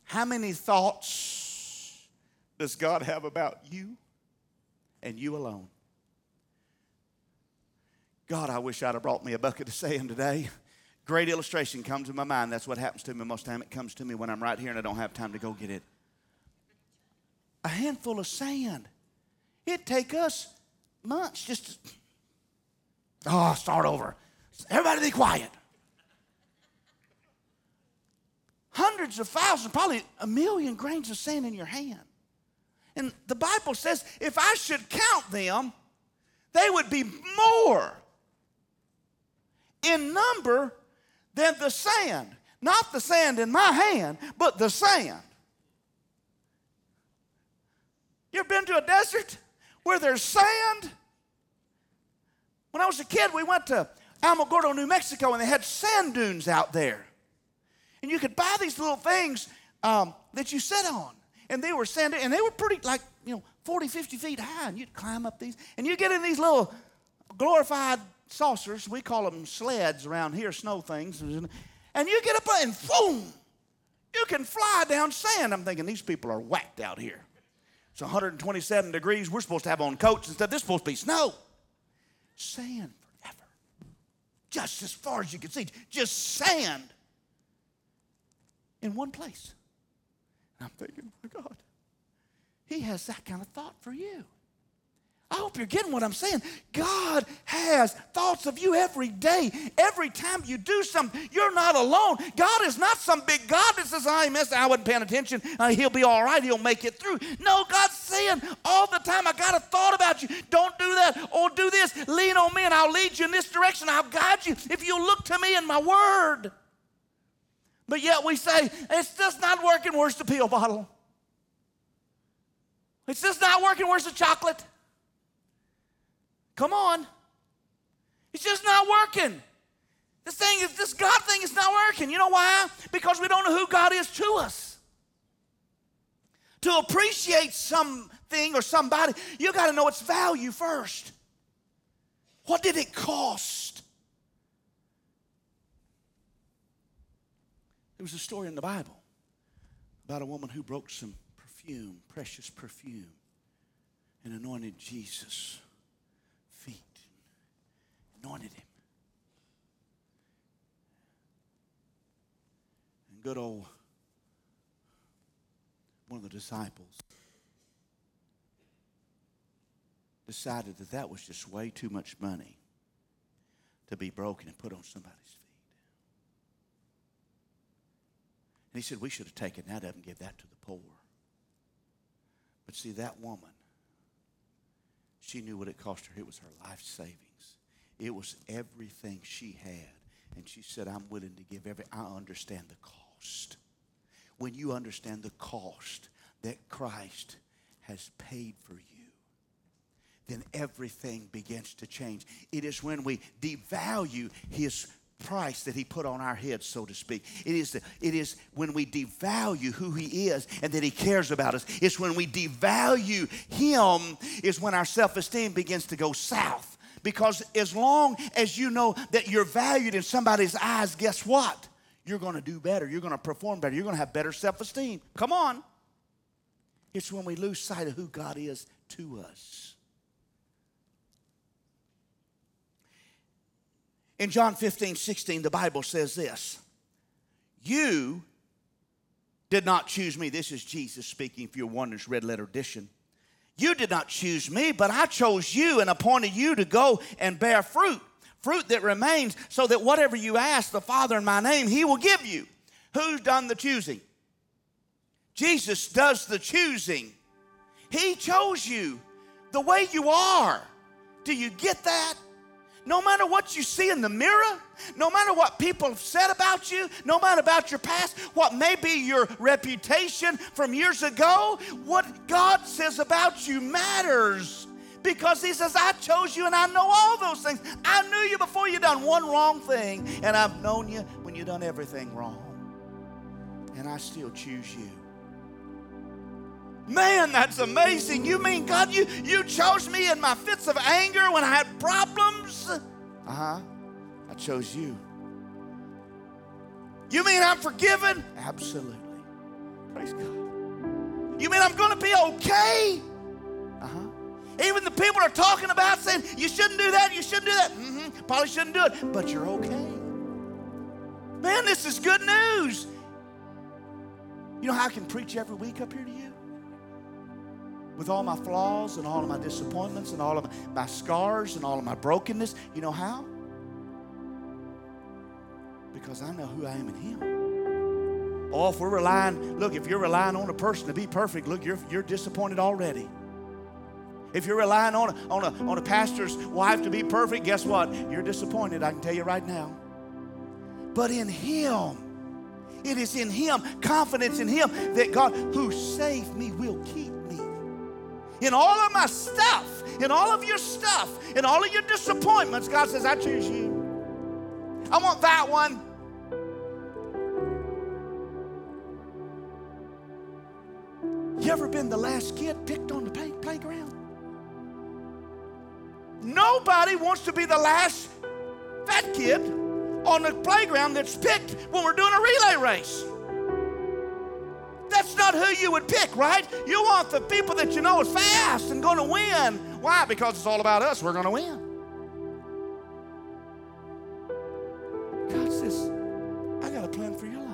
How many thoughts does God have about you and you alone? God, I wish I'd have brought me a bucket of sand today. Great illustration comes to my mind. That's what happens to me most time. It comes to me when I'm right here and I don't have time to go get it. A handful of sand. It'd take us months just to, oh, start over. Everybody be quiet. Hundreds of thousands, probably a million grains of sand in your hand. And the Bible says if I should count them, they would be more in number than the sand. Not the sand in my hand, but the sand. You ever been to a desert where there's sand? When I was a kid, we went to Alamogordo, New Mexico, and they had sand dunes out there. And you could buy these little things um, that you sit on. And they were sand, and they were pretty, like, you know, 40, 50 feet high. And you'd climb up these, and you get in these little glorified saucers, we call them sleds around here, snow things, and you get up and boom, you can fly down sand. I'm thinking these people are whacked out here. It's 127 degrees. We're supposed to have on coats stuff. This is supposed to be snow. Sand forever. Just as far as you can see. Just sand in one place. And I'm thinking, oh my God, He has that kind of thought for you. I hope you're getting what I'm saying. God has thoughts of you every day. Every time you do something, you're not alone. God is not some big God that says, I missed, I wasn't paying attention. Uh, he'll be all right. He'll make it through. No, God's saying all the time, I got a thought about you. Don't do that. Or do this. Lean on me and I'll lead you in this direction. I'll guide you if you look to me and my word. But yet we say, it's just not working. Where's the pill bottle? It's just not working. Where's the chocolate? Come on. It's just not working. This thing is this God thing is not working. You know why? Because we don't know who God is to us. To appreciate something or somebody, you got to know its value first. What did it cost? There was a story in the Bible about a woman who broke some perfume, precious perfume, and anointed Jesus anointed him. And good old one of the disciples decided that that was just way too much money to be broken and put on somebody's feet. And he said, We should have taken that up and give that to the poor. But see, that woman, she knew what it cost her. It was her life savings. It was everything she had. And she said, I'm willing to give every, I understand the cost. When you understand the cost that Christ has paid for you, then everything begins to change. It is when we devalue his price that he put on our heads, so to speak. It is, the, it is when we devalue who he is and that he cares about us. It's when we devalue him is when our self-esteem begins to go south. Because as long as you know that you're valued in somebody's eyes, guess what? You're going to do better. You're going to perform better. You're going to have better self esteem. Come on. It's when we lose sight of who God is to us. In John 15, 16, the Bible says this You did not choose me. This is Jesus speaking, if you're wondering, red letter edition. You did not choose me, but I chose you and appointed you to go and bear fruit, fruit that remains, so that whatever you ask the Father in my name, He will give you. Who's done the choosing? Jesus does the choosing. He chose you the way you are. Do you get that? No matter what you see in the mirror, no matter what people have said about you, no matter about your past, what may be your reputation from years ago, what God says about you matters. Because he says, I chose you and I know all those things. I knew you before you done one wrong thing, and I've known you when you done everything wrong. And I still choose you. Man, that's amazing. You mean, God, you, you chose me in my fits of anger when I had problems? Uh huh. I chose you. You mean I'm forgiven? Absolutely. Praise God. You mean I'm going to be okay? Uh huh. Even the people are talking about saying, you shouldn't do that, you shouldn't do that. Mm-hmm. Probably shouldn't do it, but you're okay. Man, this is good news. You know how I can preach every week up here to you? With all my flaws and all of my disappointments and all of my scars and all of my brokenness. You know how? Because I know who I am in Him. Oh, if we're relying, look, if you're relying on a person to be perfect, look, you're, you're disappointed already. If you're relying on a, on, a, on a pastor's wife to be perfect, guess what? You're disappointed, I can tell you right now. But in Him, it is in Him, confidence in Him, that God who saved me will keep in all of my stuff, in all of your stuff, in all of your disappointments, God says, I choose you. I want that one. You ever been the last kid picked on the play, playground? Nobody wants to be the last fat kid on the playground that's picked when we're doing a relay race. That's not who you would pick, right? You want the people that you know is fast and going to win. Why? Because it's all about us. We're going to win. God says, I got a plan for your life.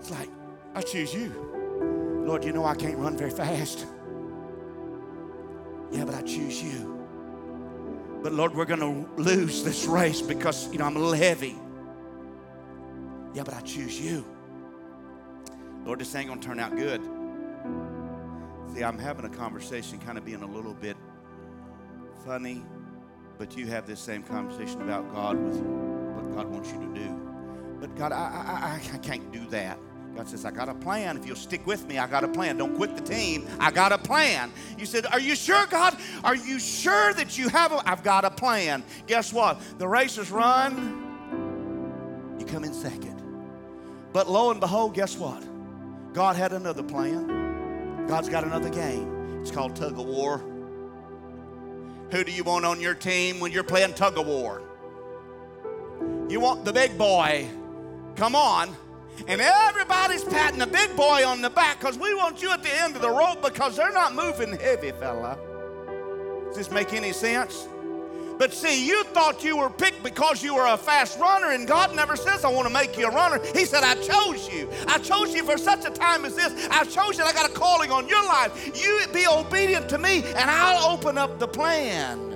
It's like, I choose you. Lord, you know I can't run very fast. Yeah, but I choose you. But Lord, we're going to lose this race because, you know, I'm a little heavy. Yeah, but I choose you. Lord, this ain't to turn out good. See, I'm having a conversation, kind of being a little bit funny, but you have this same conversation about God with what God wants you to do. But God, I, I, I can't do that. God says, I got a plan. If you'll stick with me, I got a plan. Don't quit the team. I got a plan. You said, Are you sure, God? Are you sure that you have a I've got a plan. Guess what? The race is run, come in second. But lo and behold, guess what? God had another plan. God's got another game. It's called tug of war. Who do you want on your team when you're playing tug of war? You want the big boy. Come on. And everybody's patting the big boy on the back because we want you at the end of the rope because they're not moving heavy, fella. Does this make any sense? But see, you thought you were picked because you were a fast runner, and God never says, I want to make you a runner. He said, I chose you. I chose you for such a time as this. I chose you, I got a calling on your life. You be obedient to me, and I'll open up the plan.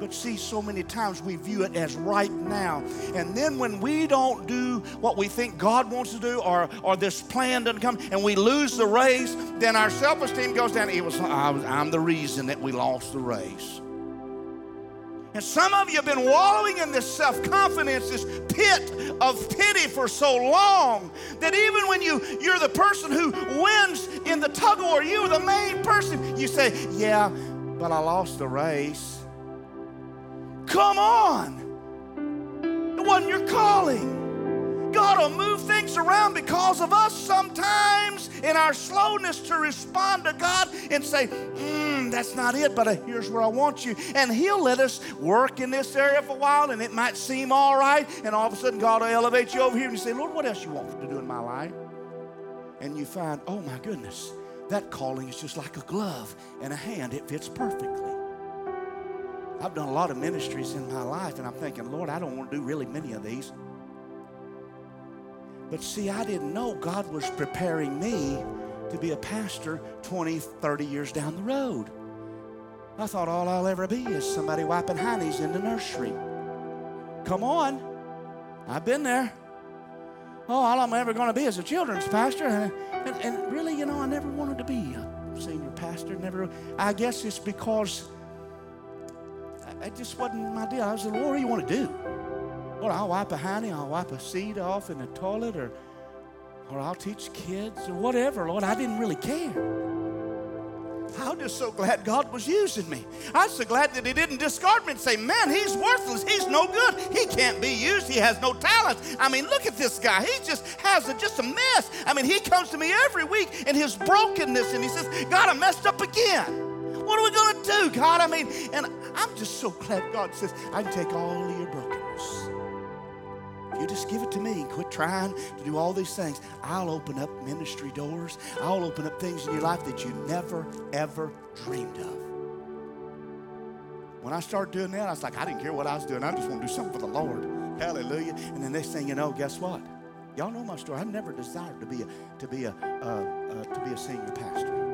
But see, so many times we view it as right now. And then when we don't do what we think God wants to do, or, or this plan doesn't come, and we lose the race, then our self esteem goes down. It was, I was, I'm the reason that we lost the race. And some of you have been wallowing in this self confidence, this pit of pity for so long that even when you, you're the person who wins in the tug of war, you're the main person, you say, Yeah, but I lost the race. Come on. It wasn't your calling. God will move things around because of us sometimes in our slowness to respond to God and say, mm, that's not it, but uh, here's where I want you. And He'll let us work in this area for a while and it might seem all right. And all of a sudden, God will elevate you over here and you say, Lord, what else you want to do in my life? And you find, oh my goodness, that calling is just like a glove and a hand, it fits perfectly. I've done a lot of ministries in my life, and I'm thinking, Lord, I don't want to do really many of these. But see, I didn't know God was preparing me to be a pastor 20, 30 years down the road. I thought all I'll ever be is somebody wiping heinies in the nursery. Come on. I've been there. Oh, all I'm ever going to be is a children's pastor. And, and, and, really, you know, I never wanted to be a senior pastor. Never. I guess it's because it just wasn't my deal. I was like, what do you want to do? Well, I'll wipe a hiney, I'll wipe a seed off in the toilet, or, or I'll teach kids, or whatever, Lord. I didn't really care. I'm just so glad God was using me. I'm so glad that He didn't discard me and say, Man, he's worthless. He's no good. He can't be used. He has no talent. I mean, look at this guy. He just has a, just a mess. I mean, he comes to me every week in his brokenness and he says, God, I messed up again. What are we going to do, God? I mean, and I'm just so glad God says, I can take all of your brokenness. You just give it to me and quit trying to do all these things, I'll open up ministry doors. I'll open up things in your life that you never, ever dreamed of. When I started doing that, I was like, I didn't care what I was doing. I just want to do something for the Lord. Hallelujah. And the next thing you know, guess what? Y'all know my story. I never desired to be a, to be a, uh, uh, to be a senior pastor.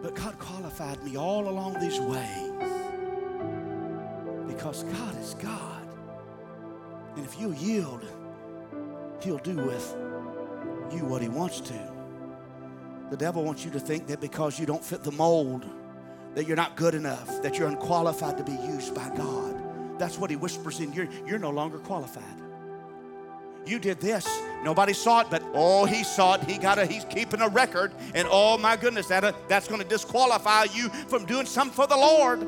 But God qualified me all along these ways because God is God. And if you yield, He'll do with you what He wants to. The devil wants you to think that because you don't fit the mold, that you're not good enough, that you're unqualified to be used by God. That's what he whispers in your you're no longer qualified. You did this. Nobody saw it, but oh, he saw it. He got a, he's keeping a record. And oh my goodness, that, uh, that's going to disqualify you from doing something for the Lord.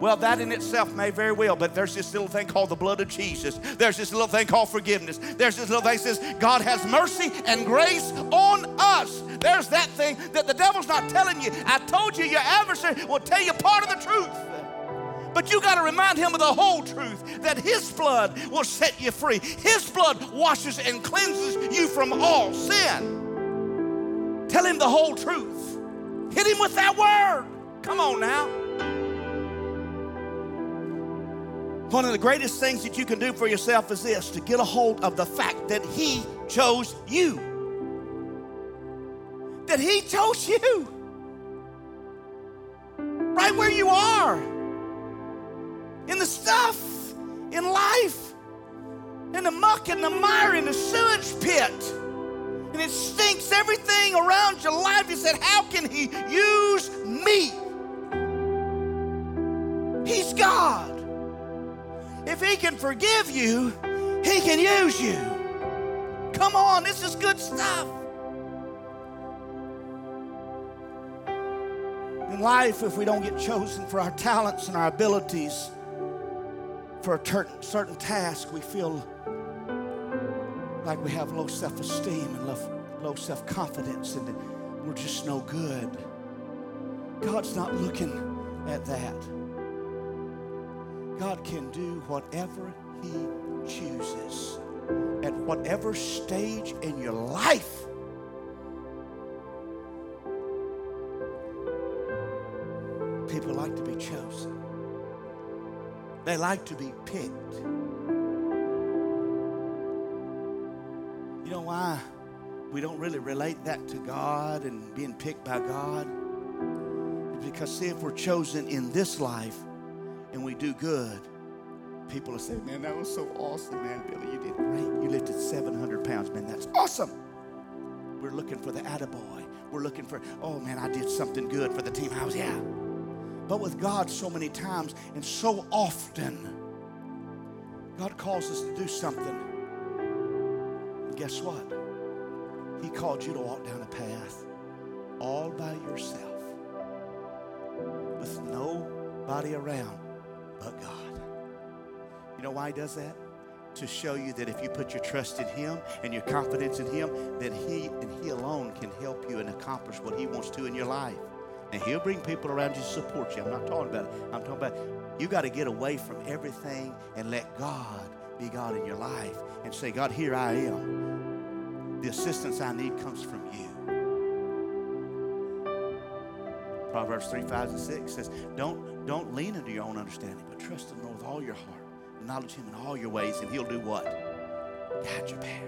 Well, that in itself may very well, but there's this little thing called the blood of Jesus. There's this little thing called forgiveness. There's this little thing that says God has mercy and grace on us. There's that thing that the devil's not telling you. I told you your adversary will tell you part of the truth. But you got to remind him of the whole truth that his blood will set you free. His blood washes and cleanses you from all sin. Tell him the whole truth. Hit him with that word. Come on now. One of the greatest things that you can do for yourself is this to get a hold of the fact that He chose you. That He chose you. Right where you are. In the stuff, in life, in the muck and the mire, in the sewage pit. And it stinks everything around your life. He said, How can He use me? He's God. If He can forgive you, He can use you. Come on, this is good stuff. In life, if we don't get chosen for our talents and our abilities, for a certain task, we feel like we have low self esteem and low, low self confidence and we're just no good. God's not looking at that. God can do whatever He chooses at whatever stage in your life. People like to be chosen, they like to be picked. You know why we don't really relate that to God and being picked by God? Because, see, if we're chosen in this life, and we do good, people will say, Man, that was so awesome, man. Billy, you did great. You lifted 700 pounds, man. That's awesome. We're looking for the attaboy. We're looking for, oh man, I did something good for the team. I was, yeah. But with God, so many times and so often, God calls us to do something. And guess what? He called you to walk down a path all by yourself with nobody around but God. You know why He does that? To show you that if you put your trust in Him and your confidence in Him, that He and He alone can help you and accomplish what He wants to in your life. And He'll bring people around you to support you. I'm not talking about it. I'm talking about you got to get away from everything and let God be God in your life and say, God, here I am. The assistance I need comes from you. Proverbs 3, 5, and 6 says, Don't, don't lean into your own understanding, but trust Lord with all your heart. Acknowledge Him in all your ways, and He'll do what? Guide your path.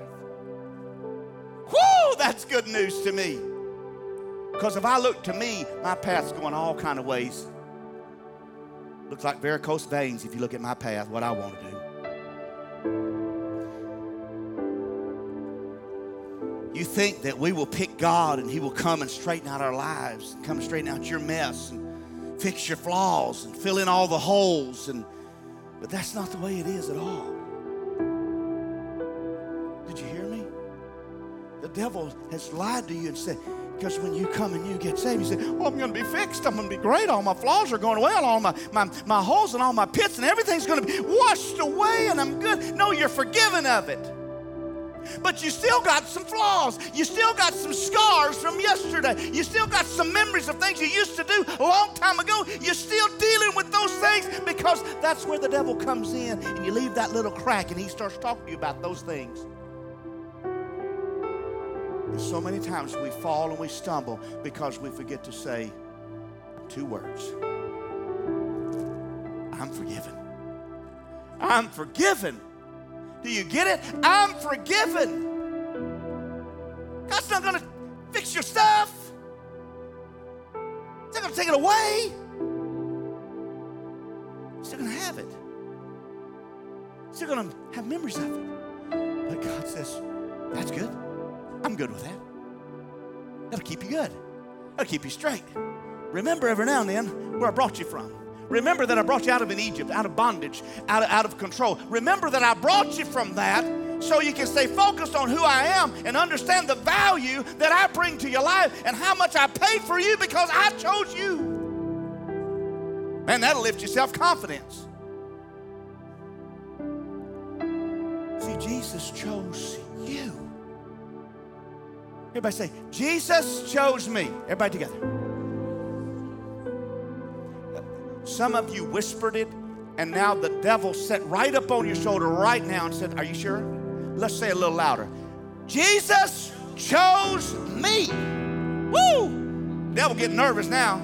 Whoo! That's good news to me. Because if I look to me, my path's going all kind of ways. Looks like varicose veins if you look at my path, what I want to do. you think that we will pick God and He will come and straighten out our lives, and come straighten out your mess and fix your flaws and fill in all the holes. And but that's not the way it is at all. Did you hear me? The devil has lied to you and said, because when you come and you get saved, you say, Well, I'm going to be fixed. I'm going to be great. All my flaws are going away. All my, my, my holes and all my pits and everything's going to be washed away and I'm good. No, you're forgiven of it. But you still got some flaws. You still got some scars from yesterday. You still got some memories of things you used to do a long time ago. You're still dealing with those things because that's where the devil comes in and you leave that little crack and he starts talking to you about those things. And so many times we fall and we stumble because we forget to say two words I'm forgiven. I'm forgiven. Do you get it? I'm forgiven. God's not going to fix your stuff, He's not going to take it away. He's still going to have it, He's still going to have memories of it. But God says, That's good. I'm good with that. That'll keep you good, that'll keep you straight. Remember every now and then where I brought you from. Remember that I brought you out of Egypt, out of bondage, out of, out of control. Remember that I brought you from that so you can stay focused on who I am and understand the value that I bring to your life and how much I pay for you because I chose you. Man, that'll lift your self confidence. See, Jesus chose you. Everybody say, Jesus chose me. Everybody together. Some of you whispered it, and now the devil sat right up on your shoulder right now and said, Are you sure? Let's say a little louder. Jesus chose me. Woo! Devil getting nervous now.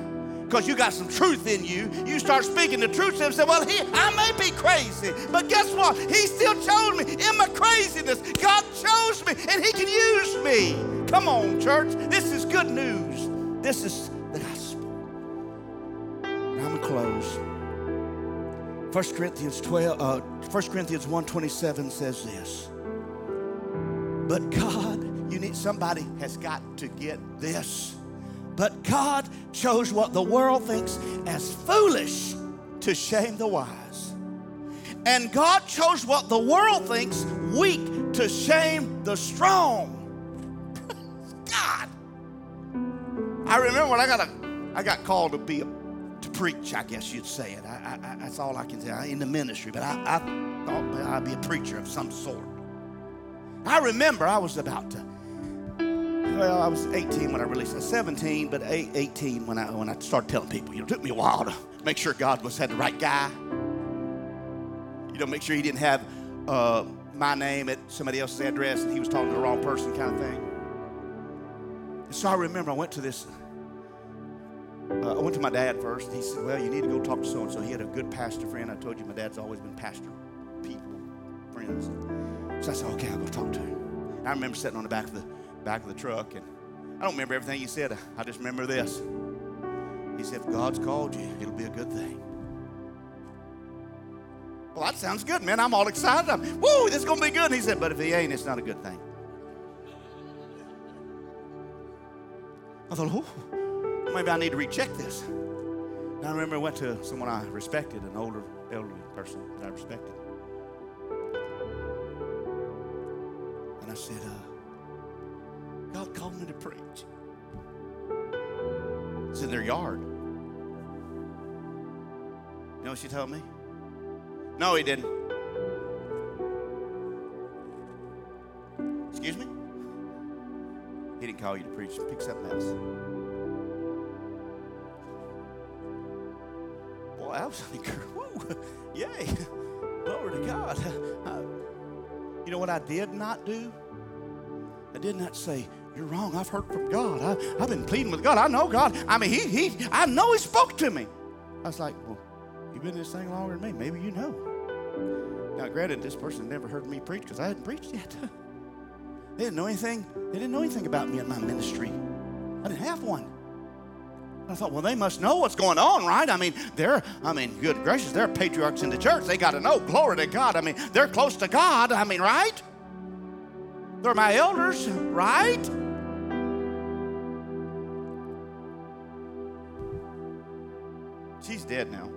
because you got some truth in you. You start speaking the truth to them and say, Well, he, I may be crazy, but guess what? He still chose me in my craziness. God chose me and He can use me. Come on, church. This is good news. This is I'm going to close. 1 Corinthians 12, uh, 1 Corinthians 127 says this. But God, you need somebody has got to get this. But God chose what the world thinks as foolish to shame the wise. And God chose what the world thinks weak to shame the strong. God. I remember when I got a, I got called to be a, preach. I guess you'd say it. I, I, that's all I can say. In the ministry, but I, I thought I'd be a preacher of some sort. I remember I was about to well, I was 18 when I released it, 17, but 18 when I when I started telling people. You know, it took me a while to make sure God was had the right guy. You know, make sure he didn't have uh, my name at somebody else's address and he was talking to the wrong person, kind of thing. And so I remember I went to this. Uh, I went to my dad first. He said, "Well, you need to go talk to so and so." He had a good pastor friend. I told you my dad's always been pastor people, friends. So I said, "Okay, I'll go talk to him." I remember sitting on the back of the back of the truck, and I don't remember everything he said. I just remember this. He said, If God's called you, it'll be a good thing. Well, that sounds good, man. I'm all excited. I'm, woo, this is going to be good. And he said, But if he ain't, it's not a good thing. I thought, oh, maybe I need to recheck this. And I remember I went to someone I respected, an older, elderly person that I respected. And I said, uh, God called me to preach. It's in their yard. You know what she told me? No, he didn't. Excuse me? He didn't call you to preach. Pick something else. I was like, Woo, yay. Glory to God. you know what I did not do? I did not say, you're wrong. I've heard from God. I, have been pleading with God. I know God. I mean, he, he, I know He spoke to me. I was like, well, you've been in this thing longer than me. Maybe you know. Now, granted, this person never heard me preach because I hadn't preached yet. they didn't know anything. They didn't know anything about me and my ministry. I didn't have one. I thought, well, they must know what's going on, right? I mean, they're, I mean, good gracious, they're patriarchs in the church. They got to know. Glory to God. I mean, they're close to God. I mean, right? They're my elders, right? She's dead now.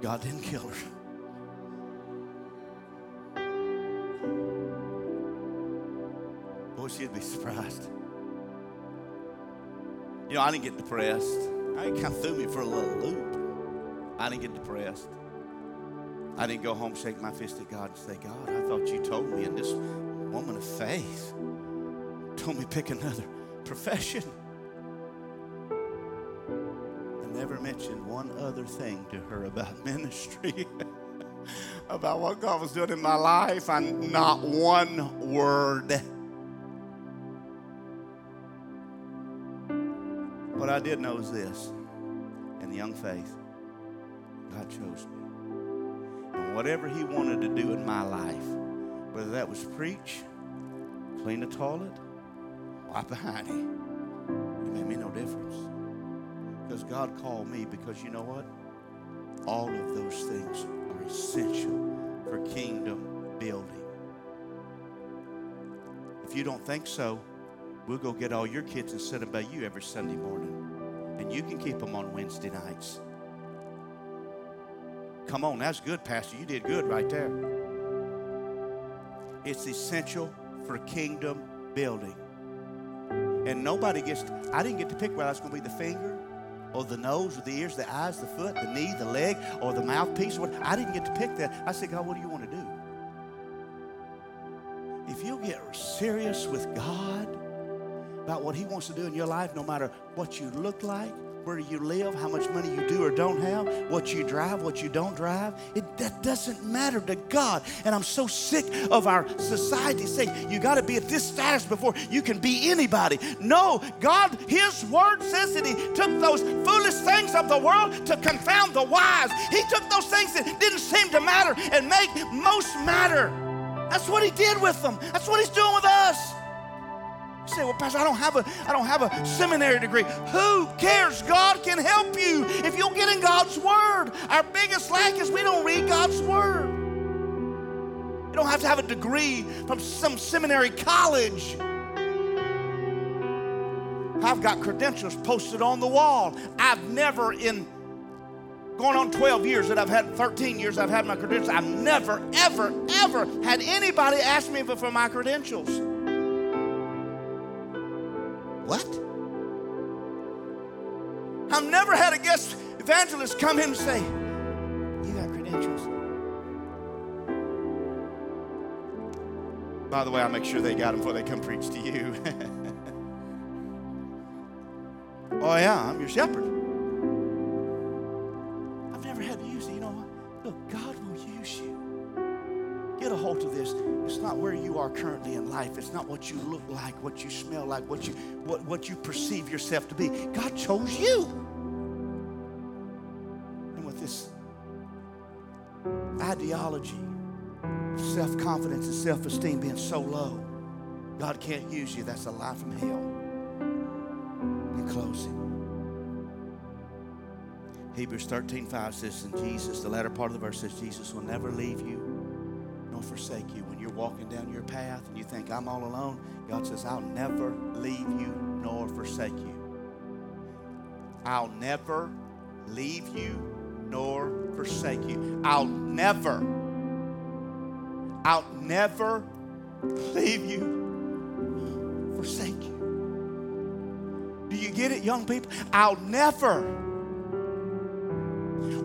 God didn't kill her. Boy, she'd be surprised. You know, I didn't get depressed. I kind of threw me for a little loop. I didn't get depressed. I didn't go home, shake my fist at God, and say, God, I thought you told me, and this woman of faith told me pick another profession I never mentioned one other thing to her about ministry, about what God was doing in my life, and not one word. I did know is this in the young faith, God chose me. And whatever He wanted to do in my life, whether that was preach, clean the toilet, wipe behind him, it made me no difference. Because God called me because you know what? All of those things are essential for kingdom building. If you don't think so, we'll go get all your kids and sit them by you every Sunday morning. And you can keep them on Wednesday nights. Come on, that's good, Pastor. You did good right there. It's essential for kingdom building. And nobody gets, I didn't get to pick whether I was going to be the finger or the nose or the ears, the eyes, the foot, the knee, the leg, or the mouthpiece. I didn't get to pick that. I said, God, what do you want to do? If you get serious with God about what He wants to do in your life, no matter what you look like, where you live, how much money you do or don't have, what you drive, what you don't drive. It, that doesn't matter to God. And I'm so sick of our society saying you got to be at this status before you can be anybody. No, God, His Word says that He took those foolish things of the world to confound the wise. He took those things that didn't seem to matter and make most matter. That's what He did with them. That's what He's doing with us. You say, well, Pastor, I don't have a I don't have a seminary degree. Who cares? God can help you if you'll get in God's Word. Our biggest lack is we don't read God's Word. You don't have to have a degree from some seminary college. I've got credentials posted on the wall. I've never in going on 12 years that I've had 13 years I've had my credentials. I've never, ever, ever had anybody ask me for my credentials. What? I've never had a guest evangelist come in and say, You got credentials. By the way, I'll make sure they got them before they come preach to you. oh, yeah, I'm your shepherd. Get a hold of this. It's not where you are currently in life. It's not what you look like, what you smell like, what you what, what you perceive yourself to be. God chose you. And with this ideology, self-confidence and self-esteem being so low, God can't use you. That's a lie from hell. In closing. Hebrews 13, 5 says, and Jesus, the latter part of the verse says, Jesus will never leave you forsake you. When you're walking down your path and you think, I'm all alone, God says, I'll never leave you nor forsake you. I'll never leave you nor forsake you. I'll never, I'll never leave you, forsake you. Do you get it, young people? I'll never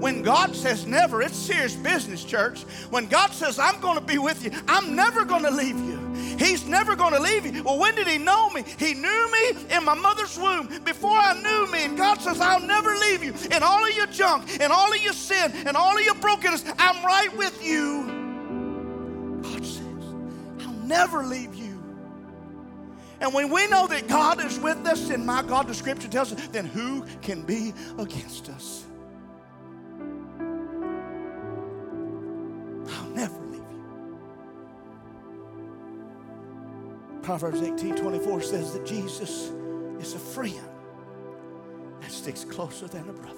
when God says never, it's serious business, church. When God says, I'm going to be with you, I'm never going to leave you. He's never going to leave you. Well, when did He know me? He knew me in my mother's womb before I knew me. And God says, I'll never leave you. In all of your junk, in all of your sin, in all of your brokenness, I'm right with you. God says, I'll never leave you. And when we know that God is with us, and my God, the scripture tells us, then who can be against us? Proverbs 18 24 says that Jesus is a friend that sticks closer than a brother.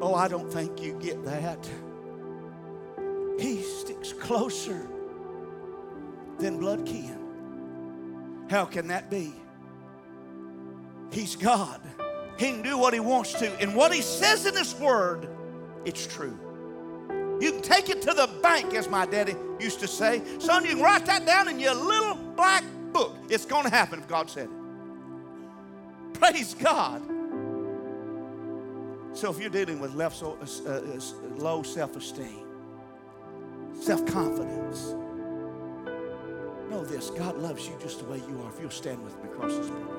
Oh, I don't think you get that. He sticks closer than blood kin. How can that be? He's God. He can do what He wants to. And what He says in His Word, it's true. You can take it to the bank, as my daddy used to say. Son, you can write that down in your little black book. It's going to happen if God said it. Praise God. So if you're dealing with left so, uh, uh, low self esteem, self confidence, know this God loves you just the way you are. If you'll stand with me across this board.